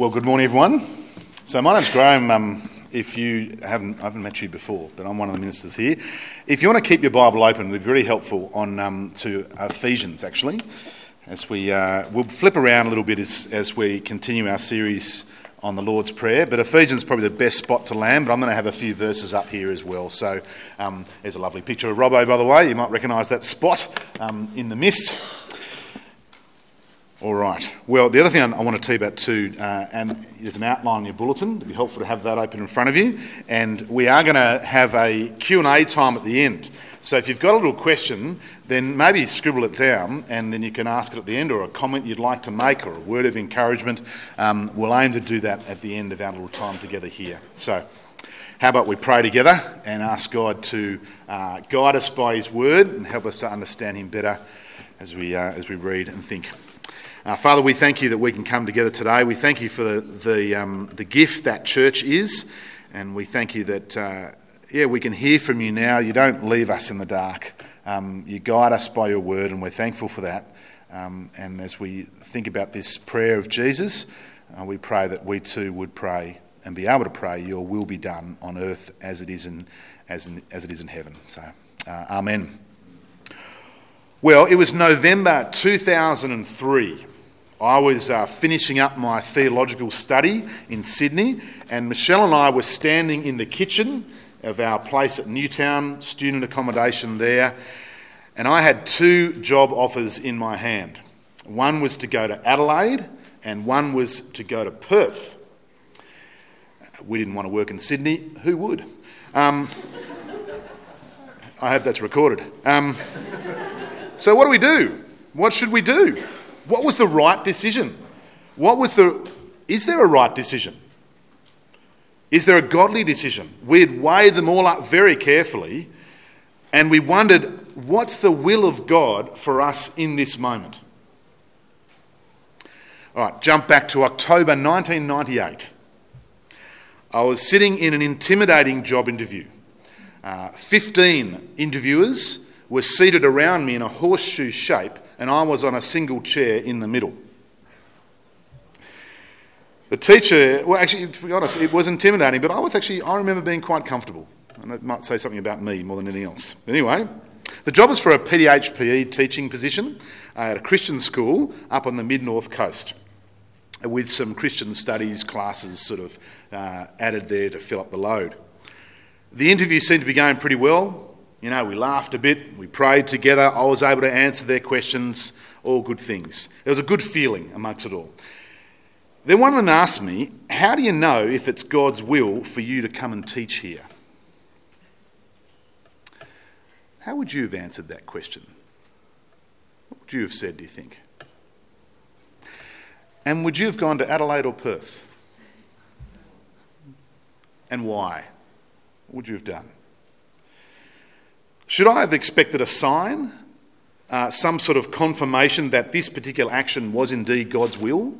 Well, good morning, everyone. So, my name's Graham. Um, if you haven't, I haven't met you before, but I'm one of the ministers here. If you want to keep your Bible open, it'd be very helpful on um, to Ephesians, actually, as we uh, we'll flip around a little bit as, as we continue our series on the Lord's Prayer. But Ephesians is probably the best spot to land, but I'm going to have a few verses up here as well. So um, there's a lovely picture of Robbo, by the way. You might recognise that spot um, in the mist. All right. Well, the other thing I want to tell you about too, uh, and there's an outline in your bulletin. It'd be helpful to have that open in front of you. And we are going to have a Q&A time at the end. So if you've got a little question, then maybe scribble it down and then you can ask it at the end or a comment you'd like to make or a word of encouragement. Um, we'll aim to do that at the end of our little time together here. So how about we pray together and ask God to uh, guide us by His word and help us to understand Him better as we, uh, as we read and think. Uh, Father, we thank you that we can come together today. We thank you for the, the, um, the gift that church is, and we thank you that, uh, yeah, we can hear from you now. You don't leave us in the dark. Um, you guide us by your word, and we're thankful for that. Um, and as we think about this prayer of Jesus, uh, we pray that we too would pray and be able to pray, Your will be done on earth as it is in, as, in, as it is in heaven. So, uh, Amen. Well, it was November 2003. I was uh, finishing up my theological study in Sydney, and Michelle and I were standing in the kitchen of our place at Newtown, student accommodation there, and I had two job offers in my hand. One was to go to Adelaide, and one was to go to Perth. We didn't want to work in Sydney. Who would? Um, I hope that's recorded. Um, so, what do we do? What should we do? What was the right decision? What was the. Is there a right decision? Is there a godly decision? We'd weighed them all up very carefully and we wondered what's the will of God for us in this moment? All right, jump back to October 1998. I was sitting in an intimidating job interview. Uh, 15 interviewers were seated around me in a horseshoe shape and I was on a single chair in the middle. The teacher, well, actually, to be honest, it was intimidating, but I was actually, I remember being quite comfortable. And it might say something about me more than anything else. Anyway, the job was for a PDHPE teaching position at a Christian school up on the mid north coast with some Christian studies classes sort of uh, added there to fill up the load. The interview seemed to be going pretty well. You know, we laughed a bit, we prayed together, I was able to answer their questions, all good things. There was a good feeling amongst it all. Then one of them asked me, How do you know if it's God's will for you to come and teach here? How would you have answered that question? What would you have said, do you think? And would you have gone to Adelaide or Perth? And why? What would you have done? Should I have expected a sign, uh, some sort of confirmation that this particular action was indeed God's will?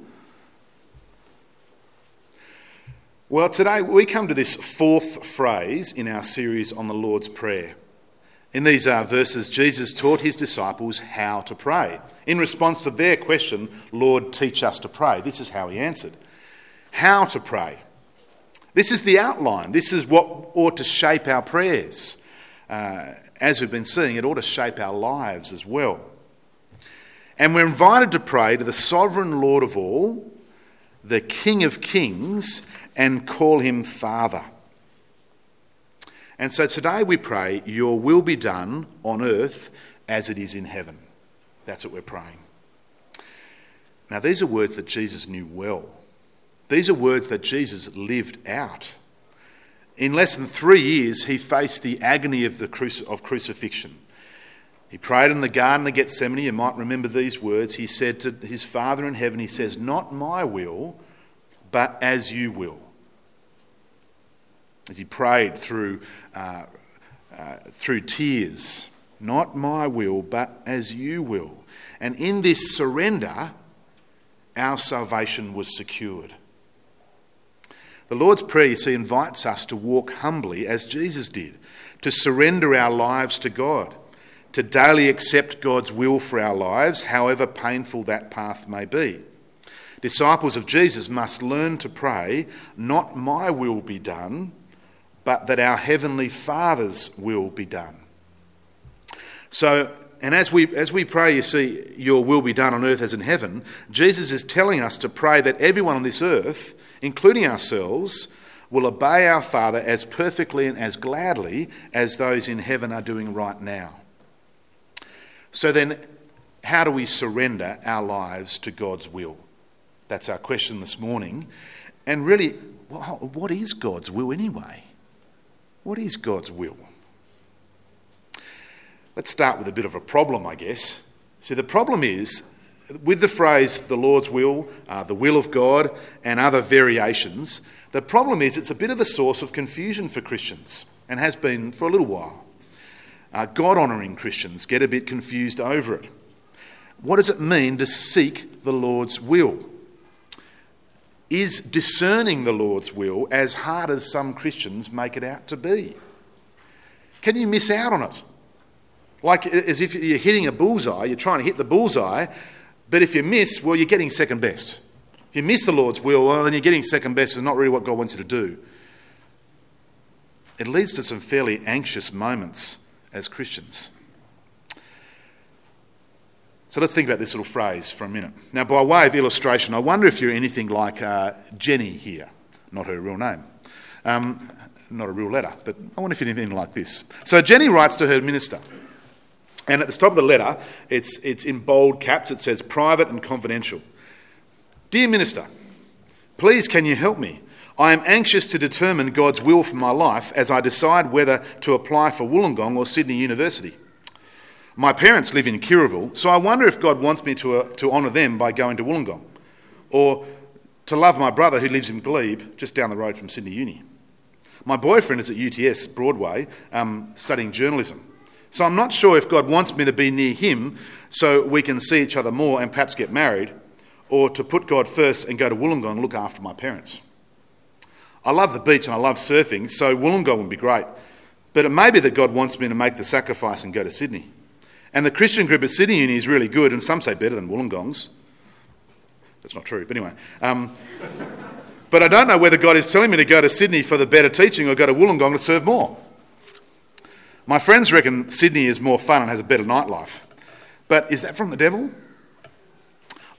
Well, today we come to this fourth phrase in our series on the Lord's Prayer. In these uh, verses, Jesus taught his disciples how to pray. In response to their question, Lord, teach us to pray, this is how he answered. How to pray. This is the outline. This is what ought to shape our prayers. Uh, as we've been seeing, it ought to shape our lives as well. And we're invited to pray to the sovereign Lord of all, the King of kings, and call him Father. And so today we pray, Your will be done on earth as it is in heaven. That's what we're praying. Now, these are words that Jesus knew well. These are words that Jesus lived out. In less than three years, he faced the agony of, the cruci- of crucifixion. He prayed in the Garden of Gethsemane. You might remember these words. He said to his Father in heaven, He says, Not my will, but as you will. As he prayed through, uh, uh, through tears, Not my will, but as you will. And in this surrender, our salvation was secured. The Lord's Prayer, you see, invites us to walk humbly as Jesus did, to surrender our lives to God, to daily accept God's will for our lives, however painful that path may be, Disciples of Jesus must learn to pray, not my will be done, but that our Heavenly Father's will be done. So, and as we, as we pray, you see, your will be done on earth as in heaven, Jesus is telling us to pray that everyone on this earth, including ourselves, will obey our Father as perfectly and as gladly as those in heaven are doing right now. So then, how do we surrender our lives to God's will? That's our question this morning. And really, what is God's will anyway? What is God's will? Let's start with a bit of a problem, I guess. See, the problem is with the phrase the Lord's will, uh, the will of God, and other variations, the problem is it's a bit of a source of confusion for Christians and has been for a little while. Uh, God honouring Christians get a bit confused over it. What does it mean to seek the Lord's will? Is discerning the Lord's will as hard as some Christians make it out to be? Can you miss out on it? Like as if you're hitting a bullseye, you're trying to hit the bullseye, but if you miss, well, you're getting second best. If you miss the Lord's will, well, then you're getting second best and not really what God wants you to do. It leads to some fairly anxious moments as Christians. So let's think about this little phrase for a minute. Now, by way of illustration, I wonder if you're anything like uh, Jenny here, not her real name. Um, not a real letter, but I wonder if you're anything like this. So Jenny writes to her minister. And at the top of the letter, it's, it's in bold caps, it says private and confidential. Dear Minister, please can you help me? I am anxious to determine God's will for my life as I decide whether to apply for Wollongong or Sydney University. My parents live in Kirraville, so I wonder if God wants me to, uh, to honour them by going to Wollongong, or to love my brother who lives in Glebe, just down the road from Sydney Uni. My boyfriend is at UTS Broadway um, studying journalism. So I'm not sure if God wants me to be near Him so we can see each other more and perhaps get married, or to put God first and go to Wollongong and look after my parents. I love the beach and I love surfing, so Wollongong would be great. But it may be that God wants me to make the sacrifice and go to Sydney. And the Christian group at Sydney Uni is really good, and some say better than Wollongong's. That's not true, but anyway. Um, but I don't know whether God is telling me to go to Sydney for the better teaching or go to Wollongong to serve more. My friends reckon Sydney is more fun and has a better nightlife. But is that from the devil?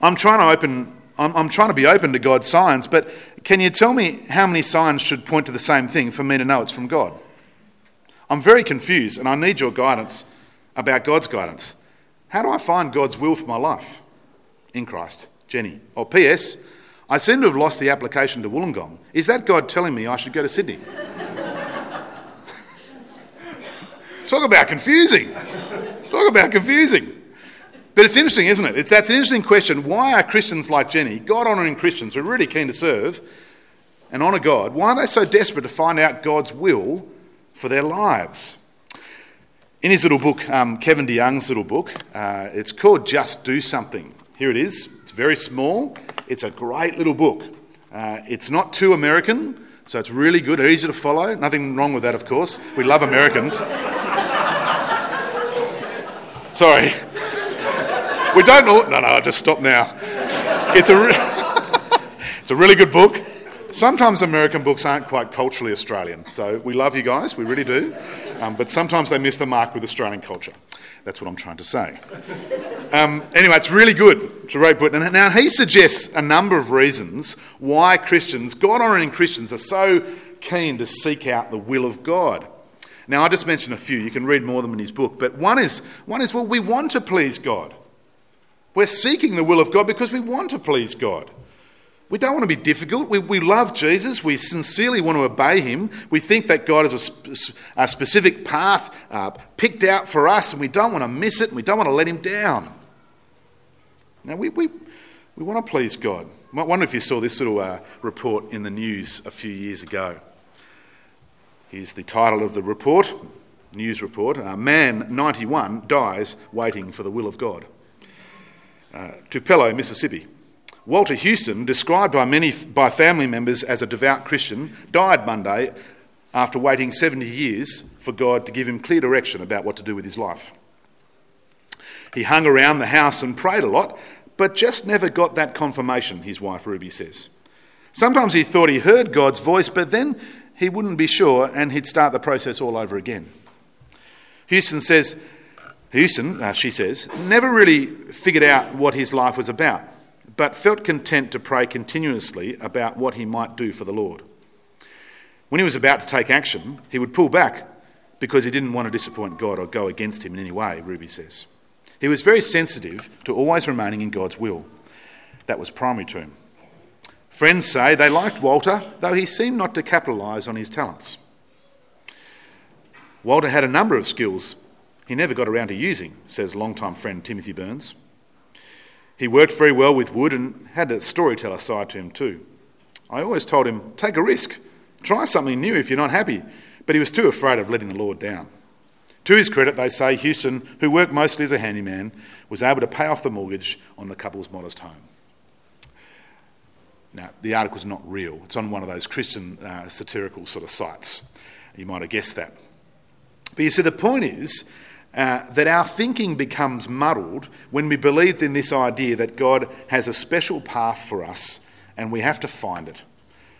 I'm trying to open I'm, I'm, trying to be open to God's signs, but can you tell me how many signs should point to the same thing for me to know it's from God? I'm very confused and I need your guidance about God's guidance. How do I find God's will for my life in Christ? Jenny. Oh, or P.S. I seem to have lost the application to Wollongong. Is that God telling me I should go to Sydney? Talk about confusing. Talk about confusing. But it's interesting, isn't it? It's, that's an interesting question. Why are Christians like Jenny, God honouring Christians who are really keen to serve and honour God, why are they so desperate to find out God's will for their lives? In his little book, um, Kevin DeYoung's little book, uh, it's called Just Do Something. Here it is. It's very small. It's a great little book. Uh, it's not too American, so it's really good, easy to follow. Nothing wrong with that, of course. We love Americans. Sorry. We don't know. No, no, I just stop now. It's a, re- it's a really good book. Sometimes American books aren't quite culturally Australian, so we love you guys, we really do. Um, but sometimes they miss the mark with Australian culture. That's what I'm trying to say. Um, anyway, it's really good. It's a great book. And now he suggests a number of reasons why Christians, God honouring Christians, are so keen to seek out the will of God. Now, I just mentioned a few. You can read more of them in his book. But one is, one is well, we want to please God. We're seeking the will of God because we want to please God. We don't want to be difficult. We, we love Jesus. We sincerely want to obey him. We think that God has a, a specific path uh, picked out for us and we don't want to miss it and we don't want to let him down. Now, we, we, we want to please God. I wonder if you saw this little uh, report in the news a few years ago. Here's the title of the report, news report. Uh, man 91 dies waiting for the will of God. Uh, Tupelo, Mississippi. Walter Houston, described by many by family members as a devout Christian, died Monday after waiting 70 years for God to give him clear direction about what to do with his life. He hung around the house and prayed a lot, but just never got that confirmation, his wife Ruby says. Sometimes he thought he heard God's voice, but then he wouldn't be sure and he'd start the process all over again. Houston says, Houston, uh, she says, never really figured out what his life was about, but felt content to pray continuously about what he might do for the Lord. When he was about to take action, he would pull back because he didn't want to disappoint God or go against him in any way, Ruby says. He was very sensitive to always remaining in God's will. That was primary to him. Friends say they liked Walter, though he seemed not to capitalise on his talents. Walter had a number of skills he never got around to using, says longtime friend Timothy Burns. He worked very well with wood and had a storyteller side to him too. I always told him, take a risk, try something new if you're not happy, but he was too afraid of letting the Lord down. To his credit, they say Houston, who worked mostly as a handyman, was able to pay off the mortgage on the couple's modest home. Now, the article's not real. It's on one of those Christian uh, satirical sort of sites. You might have guessed that. But you see, the point is uh, that our thinking becomes muddled when we believe in this idea that God has a special path for us and we have to find it,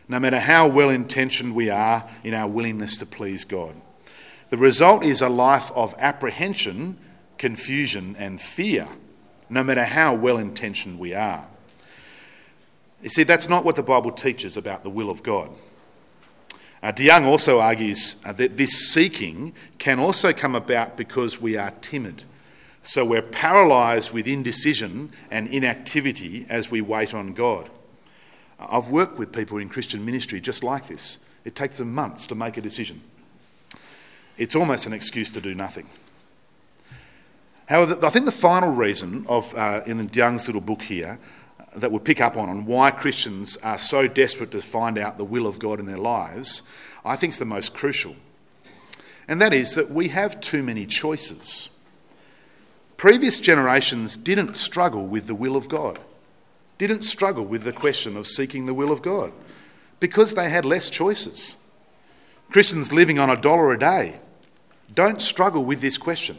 no matter how well intentioned we are in our willingness to please God. The result is a life of apprehension, confusion, and fear, no matter how well intentioned we are. You see, that's not what the Bible teaches about the will of God. Uh, DeYoung also argues uh, that this seeking can also come about because we are timid. So we're paralysed with indecision and inactivity as we wait on God. Uh, I've worked with people in Christian ministry just like this. It takes them months to make a decision. It's almost an excuse to do nothing. However, I think the final reason of, uh, in the DeYoung's little book here that we'll pick up on, on why Christians are so desperate to find out the will of God in their lives, I think is the most crucial. And that is that we have too many choices. Previous generations didn't struggle with the will of God, didn't struggle with the question of seeking the will of God, because they had less choices. Christians living on a dollar a day don't struggle with this question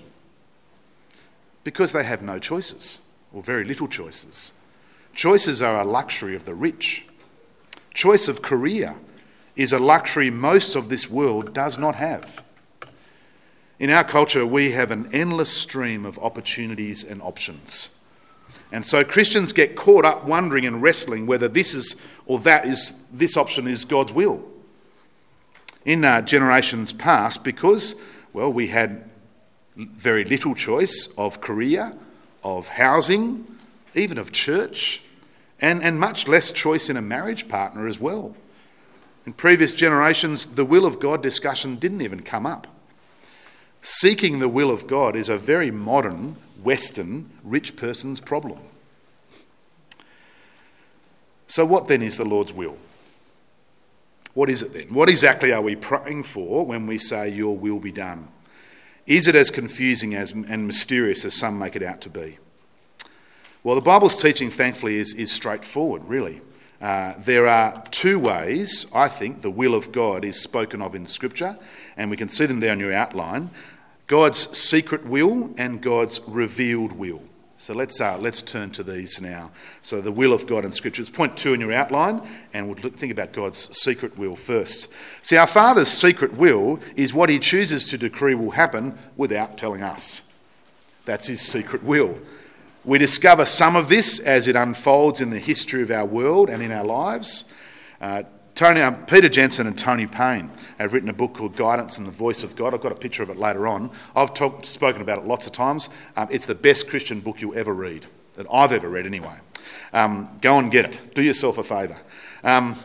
because they have no choices or very little choices. Choices are a luxury of the rich. Choice of career is a luxury most of this world does not have. In our culture, we have an endless stream of opportunities and options. And so Christians get caught up wondering and wrestling whether this is or that is this option is God's will. In uh, generations past, because well, we had very little choice of career, of housing, even of church, and, and much less choice in a marriage partner as well. In previous generations, the will of God discussion didn't even come up. Seeking the will of God is a very modern, Western, rich person's problem. So, what then is the Lord's will? What is it then? What exactly are we praying for when we say, Your will be done? Is it as confusing as, and mysterious as some make it out to be? Well, the Bible's teaching, thankfully, is, is straightforward, really. Uh, there are two ways, I think, the will of God is spoken of in Scripture, and we can see them there on your outline God's secret will and God's revealed will. So let's, uh, let's turn to these now. So, the will of God in Scripture. It's point two in your outline, and we'll think about God's secret will first. See, our Father's secret will is what He chooses to decree will happen without telling us. That's His secret will. We discover some of this as it unfolds in the history of our world and in our lives. Uh, Tony, uh, Peter Jensen and Tony Payne have written a book called Guidance and the Voice of God. I've got a picture of it later on. I've talked, spoken about it lots of times. Um, it's the best Christian book you'll ever read, that I've ever read anyway. Um, go and get it. Do yourself a favour. Um,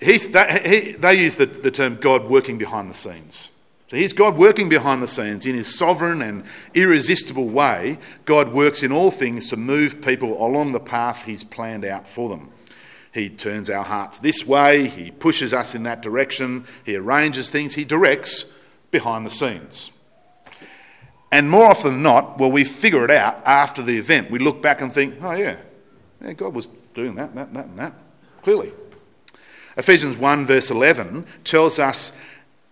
he, they use the, the term God working behind the scenes. So here's God working behind the scenes in his sovereign and irresistible way. God works in all things to move people along the path he's planned out for them. He turns our hearts this way, he pushes us in that direction, he arranges things, he directs behind the scenes. And more often than not, well, we figure it out after the event. We look back and think, oh, yeah, yeah God was doing that, that, that, and that, clearly. Ephesians 1, verse 11, tells us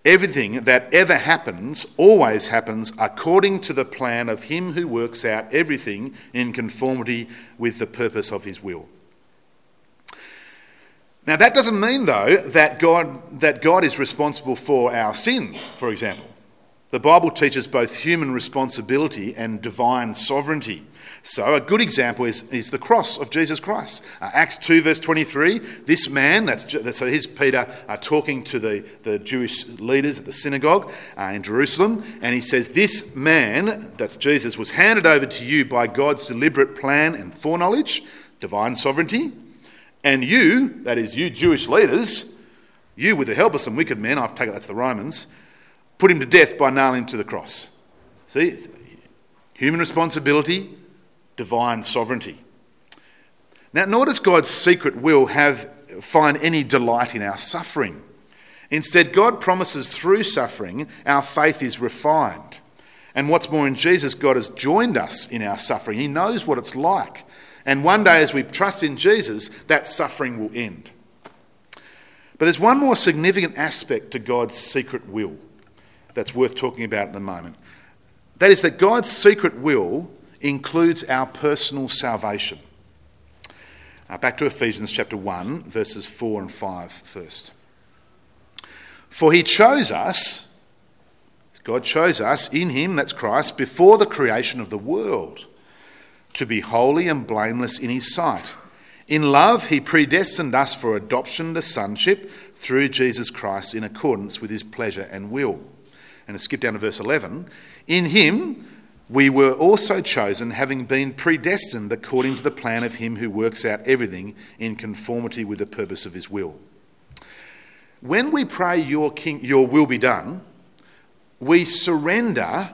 Everything that ever happens always happens according to the plan of Him who works out everything in conformity with the purpose of His will. Now, that doesn't mean, though, that God, that God is responsible for our sin, for example. The Bible teaches both human responsibility and divine sovereignty. So, a good example is, is the cross of Jesus Christ. Uh, Acts 2, verse 23, this man, that's, so here's Peter uh, talking to the, the Jewish leaders at the synagogue uh, in Jerusalem, and he says, This man, that's Jesus, was handed over to you by God's deliberate plan and foreknowledge, divine sovereignty, and you, that is, you Jewish leaders, you with the help of some wicked men, I take it that's the Romans, put him to death by nailing him to the cross. See, human responsibility, divine sovereignty. Now, nor does God's secret will have find any delight in our suffering. Instead, God promises through suffering our faith is refined. And what's more, in Jesus, God has joined us in our suffering. He knows what it's like. And one day, as we trust in Jesus, that suffering will end. But there's one more significant aspect to God's secret will that's worth talking about at the moment. That is, that God's secret will includes our personal salvation. Uh, back to Ephesians chapter 1, verses 4 and 5 first. For he chose us, God chose us in him, that's Christ, before the creation of the world, to be holy and blameless in his sight. In love, he predestined us for adoption to sonship through Jesus Christ in accordance with his pleasure and will. And skip down to verse 11, in him we were also chosen, having been predestined according to the plan of Him who works out everything in conformity with the purpose of His will. When we pray, Your, king, your will be done, we surrender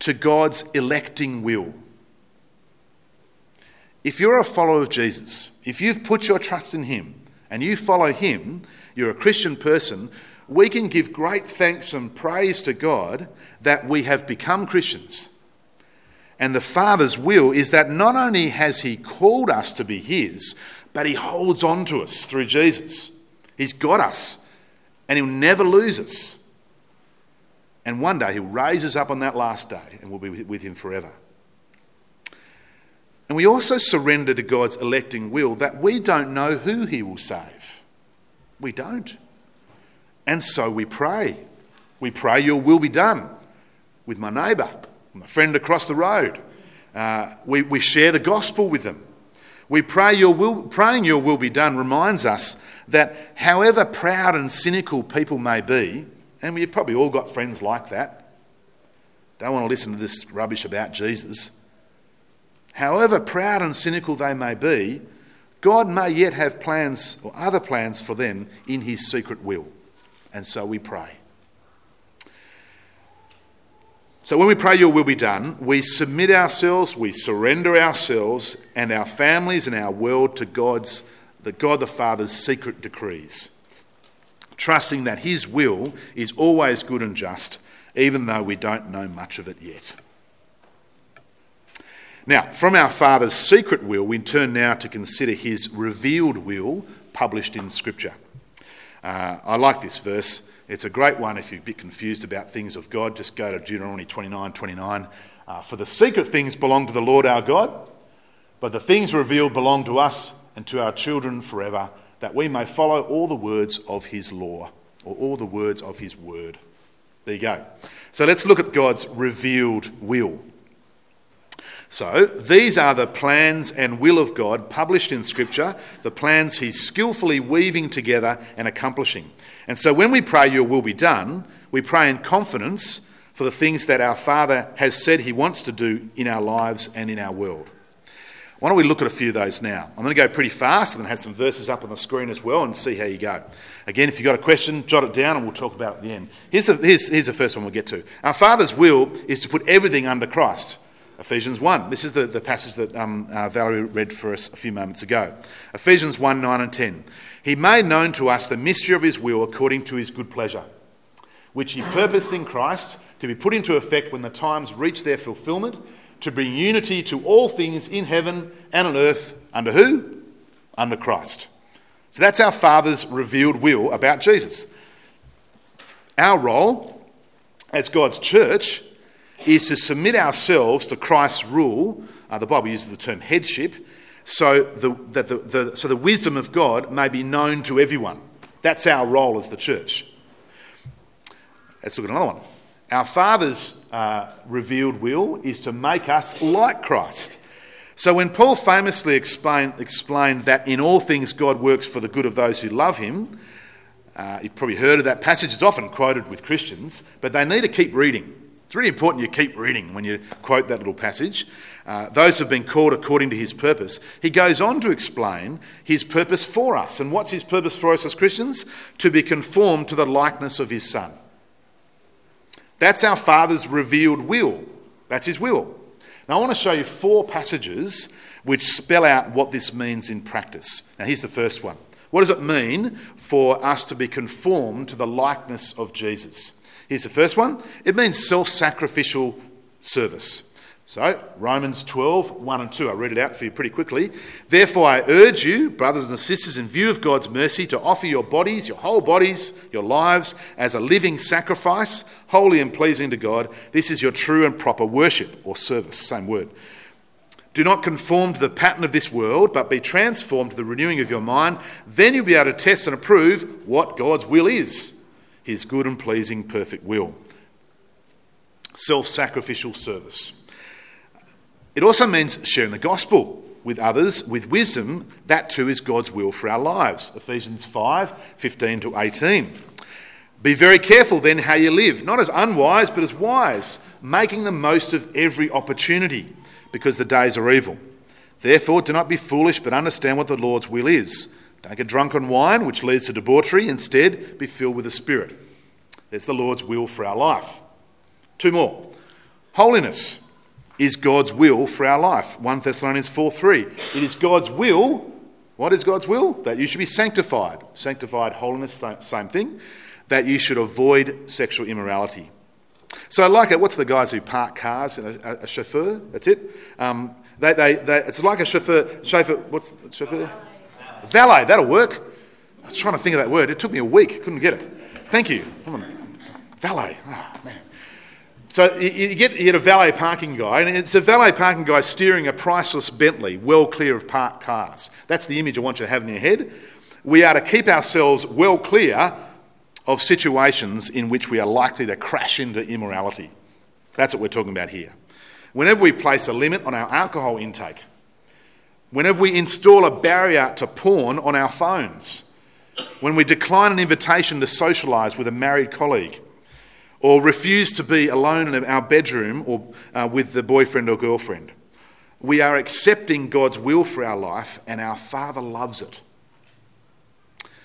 to God's electing will. If you're a follower of Jesus, if you've put your trust in Him and you follow Him, you're a Christian person, we can give great thanks and praise to God that we have become Christians and the Father's will is that not only has He called us to be His, but He holds on to us through Jesus. He's got us, and He'll never lose us. And one day He'll raise us up on that last day, and we'll be with Him forever. And we also surrender to God's electing will that we don't know who He will save. We don't. And so we pray. We pray, Your will be done with my neighbour my friend across the road. Uh, we, we share the gospel with them. We pray your will, praying your will be done reminds us that however proud and cynical people may be, and we've probably all got friends like that, don't want to listen to this rubbish about Jesus. However proud and cynical they may be, God may yet have plans or other plans for them in His secret will. And so we pray. So when we pray, Your will be done, we submit ourselves, we surrender ourselves and our families and our world to God's, the God the Father's secret decrees, trusting that His will is always good and just, even though we don't know much of it yet. Now, from our Father's secret will, we turn now to consider His revealed will published in Scripture. Uh, I like this verse. It's a great one if you're a bit confused about things of God. Just go to Deuteronomy 29 29. Uh, For the secret things belong to the Lord our God, but the things revealed belong to us and to our children forever, that we may follow all the words of his law, or all the words of his word. There you go. So let's look at God's revealed will. So, these are the plans and will of God published in Scripture, the plans He's skillfully weaving together and accomplishing. And so, when we pray, Your will be done, we pray in confidence for the things that our Father has said He wants to do in our lives and in our world. Why don't we look at a few of those now? I'm going to go pretty fast and then have some verses up on the screen as well and see how you go. Again, if you've got a question, jot it down and we'll talk about it at the end. Here's the, here's, here's the first one we'll get to. Our Father's will is to put everything under Christ. Ephesians 1. This is the, the passage that um, uh, Valerie read for us a few moments ago. Ephesians 1 9 and 10. He made known to us the mystery of his will according to his good pleasure, which he purposed in Christ to be put into effect when the times reach their fulfillment, to bring unity to all things in heaven and on earth under who? Under Christ. So that's our Father's revealed will about Jesus. Our role as God's church is to submit ourselves to Christ's rule. Uh, the Bible uses the term headship, so the, that the, the, so the wisdom of God may be known to everyone. That's our role as the church. Let's look at another one. Our Father's uh, revealed will is to make us like Christ. So when Paul famously explain, explained that in all things God works for the good of those who love him, uh, you've probably heard of that passage. It's often quoted with Christians, but they need to keep reading. It's really important you keep reading when you quote that little passage. Uh, those have been called according to his purpose. He goes on to explain his purpose for us. And what's his purpose for us as Christians? To be conformed to the likeness of his Son. That's our Father's revealed will. That's his will. Now, I want to show you four passages which spell out what this means in practice. Now, here's the first one. What does it mean for us to be conformed to the likeness of Jesus? Here's the first one it means self sacrificial service. So, Romans 12, 1 and 2. I'll read it out for you pretty quickly. Therefore, I urge you, brothers and sisters, in view of God's mercy, to offer your bodies, your whole bodies, your lives, as a living sacrifice, holy and pleasing to God. This is your true and proper worship or service, same word. Do not conform to the pattern of this world, but be transformed to the renewing of your mind. Then you'll be able to test and approve what God's will is his good and pleasing, perfect will. Self sacrificial service. It also means sharing the gospel with others with wisdom. That too is God's will for our lives. Ephesians 5 15 to 18. Be very careful then how you live, not as unwise, but as wise, making the most of every opportunity because the days are evil. Therefore, do not be foolish, but understand what the Lord's will is. Don't get drunk on wine, which leads to debauchery. Instead, be filled with the Spirit. There's the Lord's will for our life. Two more. Holiness is God's will for our life. 1 Thessalonians 4 3. It is God's will. What is God's will? That you should be sanctified. Sanctified, holiness, same thing. That you should avoid sexual immorality. So, like it, what's the guys who park cars? A, a chauffeur, that's it. Um, they, they, they, it's like a chauffeur, chauffeur, what's chauffeur? Valet. That'll work. I was trying to think of that word. It took me a week, couldn't get it. Thank you. Valet, oh, man. So you get, you get a valet parking guy, and it's a valet parking guy steering a priceless Bentley well clear of parked cars. That's the image I want you to have in your head. We are to keep ourselves well clear of situations in which we are likely to crash into immorality. That's what we're talking about here. Whenever we place a limit on our alcohol intake, whenever we install a barrier to porn on our phones, when we decline an invitation to socialise with a married colleague, or refuse to be alone in our bedroom or uh, with the boyfriend or girlfriend, we are accepting God's will for our life, and our Father loves it.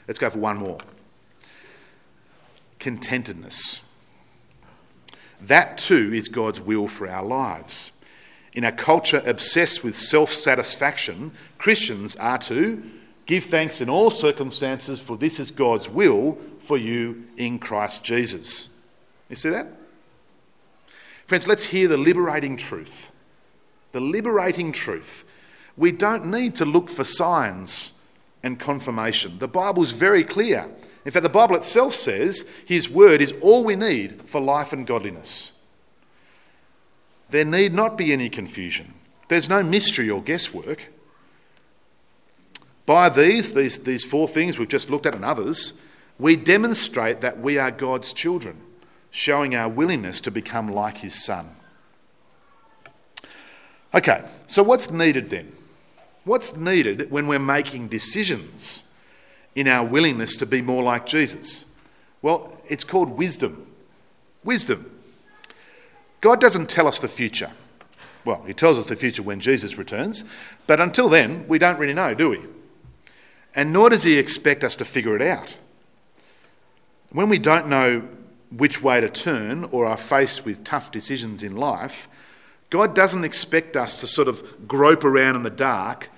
Let's go for one more contentedness. That too is God's will for our lives. In a culture obsessed with self satisfaction, Christians are to give thanks in all circumstances, for this is God's will for you in Christ Jesus. You see that? Friends, let's hear the liberating truth. The liberating truth. We don't need to look for signs and confirmation. The Bible is very clear. In fact, the Bible itself says His word is all we need for life and godliness. There need not be any confusion. There's no mystery or guesswork. By these, these, these four things we've just looked at and others, we demonstrate that we are God's children, showing our willingness to become like His Son. Okay, so what's needed then? What's needed when we're making decisions? in our willingness to be more like Jesus? Well, it's called wisdom. Wisdom. God doesn't tell us the future. Well, He tells us the future when Jesus returns, but until then, we don't really know, do we? And nor does He expect us to figure it out. When we don't know which way to turn or are faced with tough decisions in life, God doesn't expect us to sort of grope around in the dark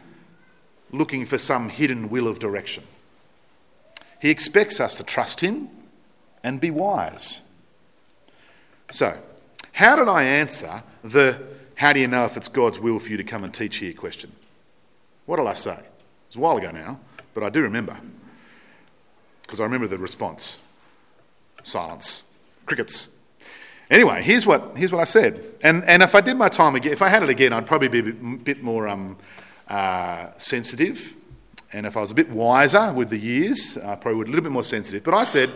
looking for some hidden will of direction. He expects us to trust Him and be wise. So, how did I answer the how do you know if it's God's will for you to come and teach here question? What did I say? It was a while ago now, but I do remember because I remember the response. Silence. Crickets. Anyway, here's what, here's what I said. And, and if I did my time again, if I had it again, I'd probably be a bit, bit more um, uh, sensitive. And if I was a bit wiser with the years, I probably would a little bit more sensitive. But I said,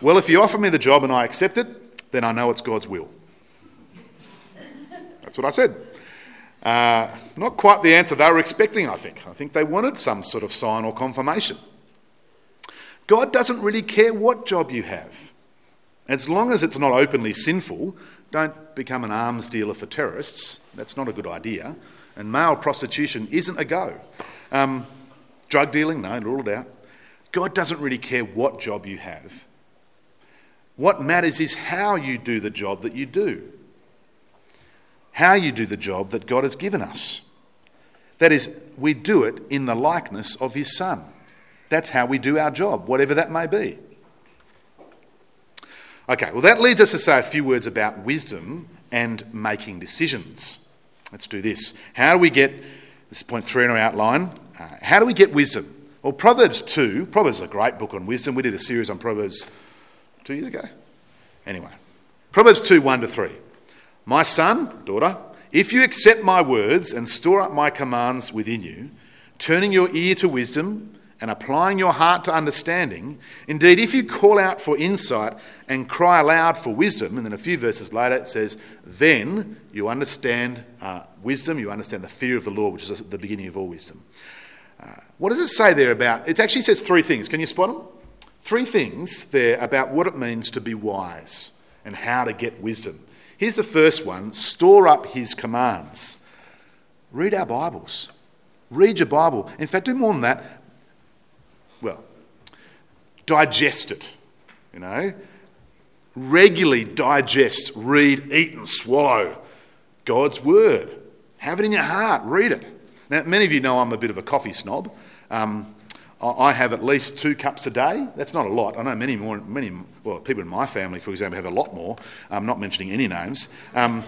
well, if you offer me the job and I accept it, then I know it's God's will. That's what I said. Uh, not quite the answer they were expecting, I think. I think they wanted some sort of sign or confirmation. God doesn't really care what job you have. As long as it's not openly sinful, don't become an arms dealer for terrorists. That's not a good idea. And male prostitution isn't a go. Um, drug dealing, no, ruled out. God doesn't really care what job you have. What matters is how you do the job that you do. How you do the job that God has given us. That is, we do it in the likeness of His Son. That's how we do our job, whatever that may be. Okay, well, that leads us to say a few words about wisdom and making decisions. Let's do this. How do we get, this is point three in our outline, uh, how do we get wisdom? Well, Proverbs 2, Proverbs is a great book on wisdom. We did a series on Proverbs two years ago. Anyway, Proverbs 2 1 to 3. My son, daughter, if you accept my words and store up my commands within you, turning your ear to wisdom and applying your heart to understanding, indeed, if you call out for insight and cry aloud for wisdom, and then a few verses later it says, then you understand uh, wisdom, you understand the fear of the Lord, which is the beginning of all wisdom. Uh, what does it say there about? It actually says three things. Can you spot them? Three things there about what it means to be wise and how to get wisdom. Here's the first one store up his commands. Read our Bibles. Read your Bible. In fact, do more than that well, digest it, you know. Regularly digest, read, eat, and swallow God's word. Have it in your heart, read it. Now, many of you know I'm a bit of a coffee snob. Um, I have at least two cups a day. That's not a lot. I know many more, many, well, people in my family, for example, have a lot more. I'm not mentioning any names. Um,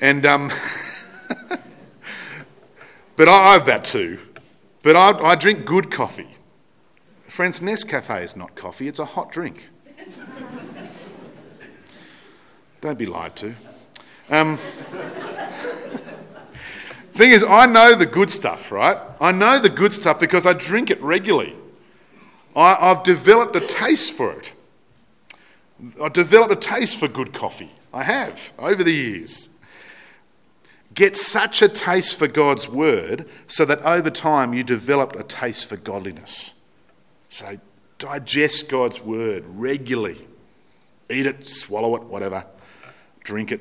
and, um, but I, have that too. But I, I drink good coffee. Friends, Nescafe is not coffee, it's a hot drink. Don't be lied to. Um, thing is, I know the good stuff, right? I know the good stuff because I drink it regularly. I, I've developed a taste for it. I've developed a taste for good coffee. I have over the years. Get such a taste for God's word so that over time you develop a taste for godliness. So digest God's word regularly. Eat it, swallow it, whatever. Drink it.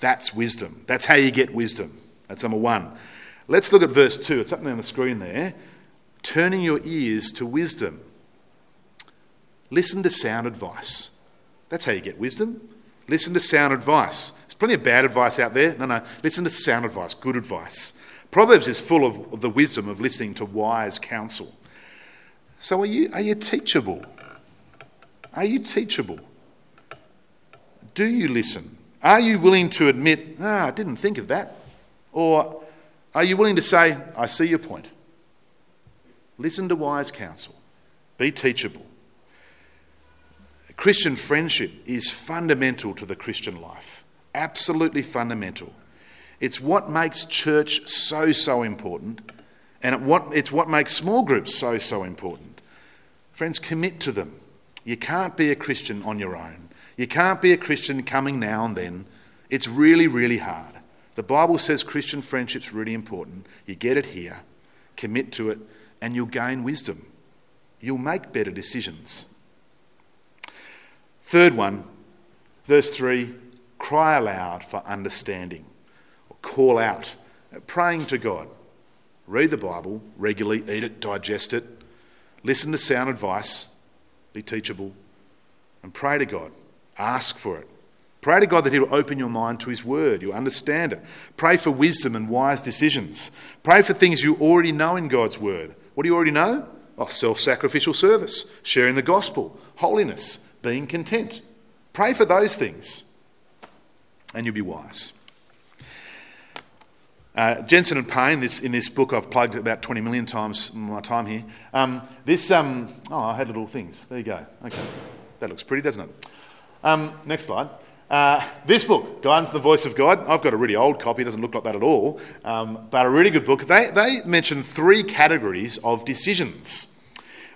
That's wisdom. That's how you get wisdom. That's number one. Let's look at verse 2. It's up there on the screen there. Turning your ears to wisdom. Listen to sound advice. That's how you get wisdom. Listen to sound advice. There's plenty of bad advice out there. No, no. Listen to sound advice, good advice. Proverbs is full of the wisdom of listening to wise counsel. So are you, are you teachable? Are you teachable? Do you listen? Are you willing to admit, ah, I didn't think of that? Or are you willing to say, I see your point? Listen to wise counsel. Be teachable. Christian friendship is fundamental to the Christian life. Absolutely fundamental. It's what makes church so, so important and it's what makes small groups so, so important. Friends, commit to them. You can't be a Christian on your own. You can't be a Christian coming now and then. It's really, really hard. The Bible says Christian friendship's really important. You get it here, commit to it, and you'll gain wisdom. You'll make better decisions. Third one, verse 3 cry aloud for understanding, or call out, uh, praying to God. Read the Bible regularly, eat it, digest it, listen to sound advice, be teachable, and pray to God. Ask for it. Pray to God that He will open your mind to His word, you'll understand it. Pray for wisdom and wise decisions. Pray for things you already know in God's word. What do you already know? Oh, self sacrificial service, sharing the gospel, holiness, being content. Pray for those things, and you'll be wise. Uh, Jensen and Payne, this, in this book I've plugged about 20 million times in my time here. Um, this, um, oh, I had little things. There you go. Okay. That looks pretty, doesn't it? Um, next slide. Uh, this book, Guidance the Voice of God, I've got a really old copy, it doesn't look like that at all, um, but a really good book. They, they mention three categories of decisions.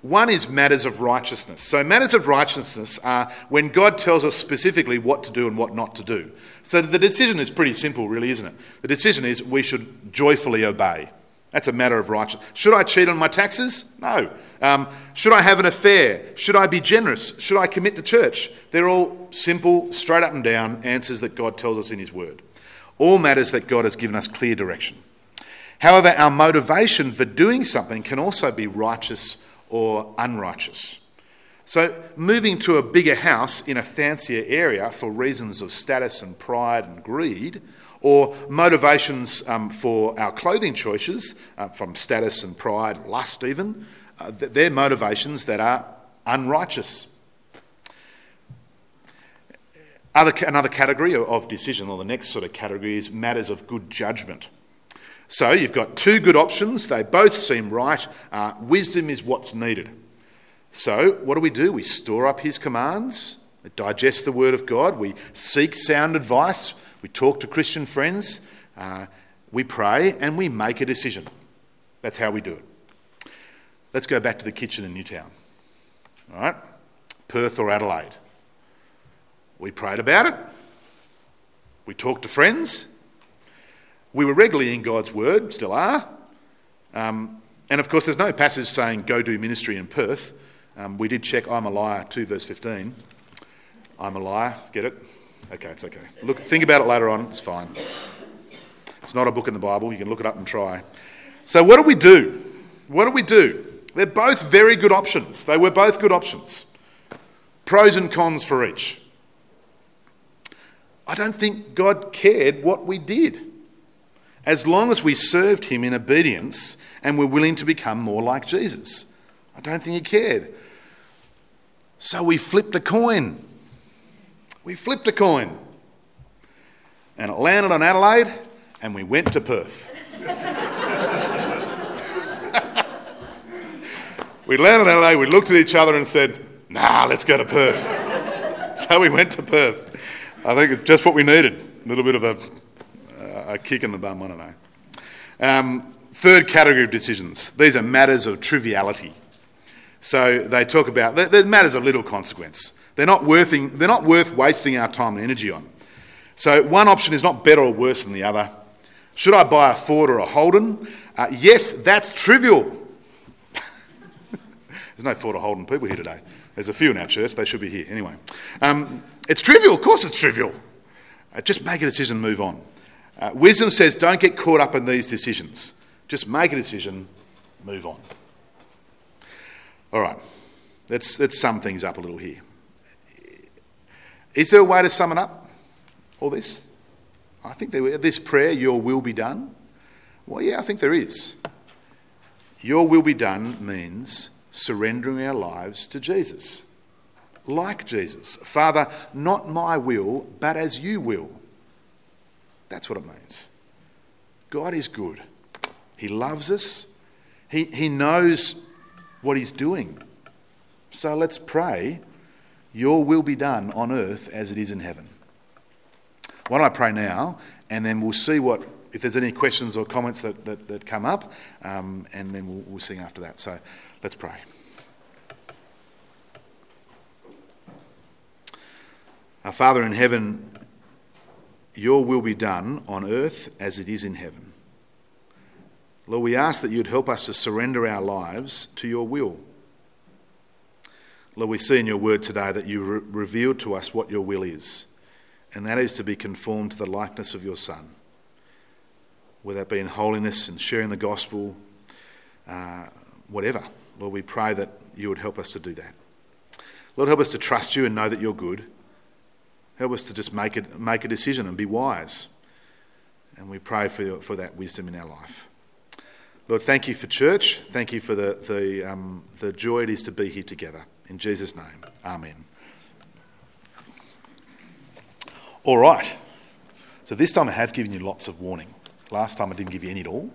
One is matters of righteousness. So, matters of righteousness are when God tells us specifically what to do and what not to do. So, the decision is pretty simple, really, isn't it? The decision is we should joyfully obey. That's a matter of righteousness. Should I cheat on my taxes? No. Um, should I have an affair? Should I be generous? Should I commit to church? They're all simple, straight up and down answers that God tells us in His Word. All matters that God has given us clear direction. However, our motivation for doing something can also be righteous or unrighteous. So, moving to a bigger house in a fancier area for reasons of status and pride and greed or motivations um, for our clothing choices uh, from status and pride, lust even, uh, they're motivations that are unrighteous. Other, another category of decision, or the next sort of category, is matters of good judgment. So you've got two good options, they both seem right. Uh, wisdom is what's needed. So, what do we do? We store up His commands, digest the Word of God, we seek sound advice we talk to Christian friends, uh, we pray, and we make a decision. That's how we do it. Let's go back to the kitchen in Newtown. All right? Perth or Adelaide. We prayed about it. We talked to friends. We were regularly in God's Word, still are. Um, and of course, there's no passage saying go do ministry in Perth. Um, we did check I'm a liar 2 verse 15. I'm a liar, get it? Okay, it's okay. Look, think about it later on. It's fine. It's not a book in the Bible. You can look it up and try. So, what do we do? What do we do? They're both very good options. They were both good options. Pros and cons for each. I don't think God cared what we did. As long as we served Him in obedience and were willing to become more like Jesus. I don't think He cared. So we flipped a coin. We flipped a coin and it landed on Adelaide and we went to Perth. we landed in Adelaide, we looked at each other and said, nah, let's go to Perth. so we went to Perth. I think it's just what we needed a little bit of a, a kick in the bum, I don't know. Um, third category of decisions these are matters of triviality. So they talk about, they're matters of little consequence. They're not, worthing, they're not worth wasting our time and energy on. So, one option is not better or worse than the other. Should I buy a Ford or a Holden? Uh, yes, that's trivial. There's no Ford or Holden people here today. There's a few in our church, they should be here. Anyway, um, it's trivial, of course, it's trivial. Uh, just make a decision move on. Uh, wisdom says don't get caught up in these decisions. Just make a decision, move on. All right, let's, let's sum things up a little here. Is there a way to sum it up? All this? I think there, this prayer, Your will be done. Well, yeah, I think there is. Your will be done means surrendering our lives to Jesus. Like Jesus. Father, not my will, but as you will. That's what it means. God is good. He loves us. He, he knows what He's doing. So let's pray your will be done on earth as it is in heaven. Why don't I pray now, and then we'll see what, if there's any questions or comments that, that, that come up, um, and then we'll, we'll sing after that. So let's pray. Our Father in heaven, your will be done on earth as it is in heaven. Lord, we ask that you'd help us to surrender our lives to your will. Lord, we see in your word today that you re- revealed to us what your will is, and that is to be conformed to the likeness of your Son, whether that be in holiness and sharing the gospel, uh, whatever. Lord, we pray that you would help us to do that. Lord, help us to trust you and know that you're good. Help us to just make, it, make a decision and be wise. And we pray for, for that wisdom in our life. Lord, thank you for church. Thank you for the, the, um, the joy it is to be here together. In Jesus' name, Amen. All right. So this time I have given you lots of warning. Last time I didn't give you any at all.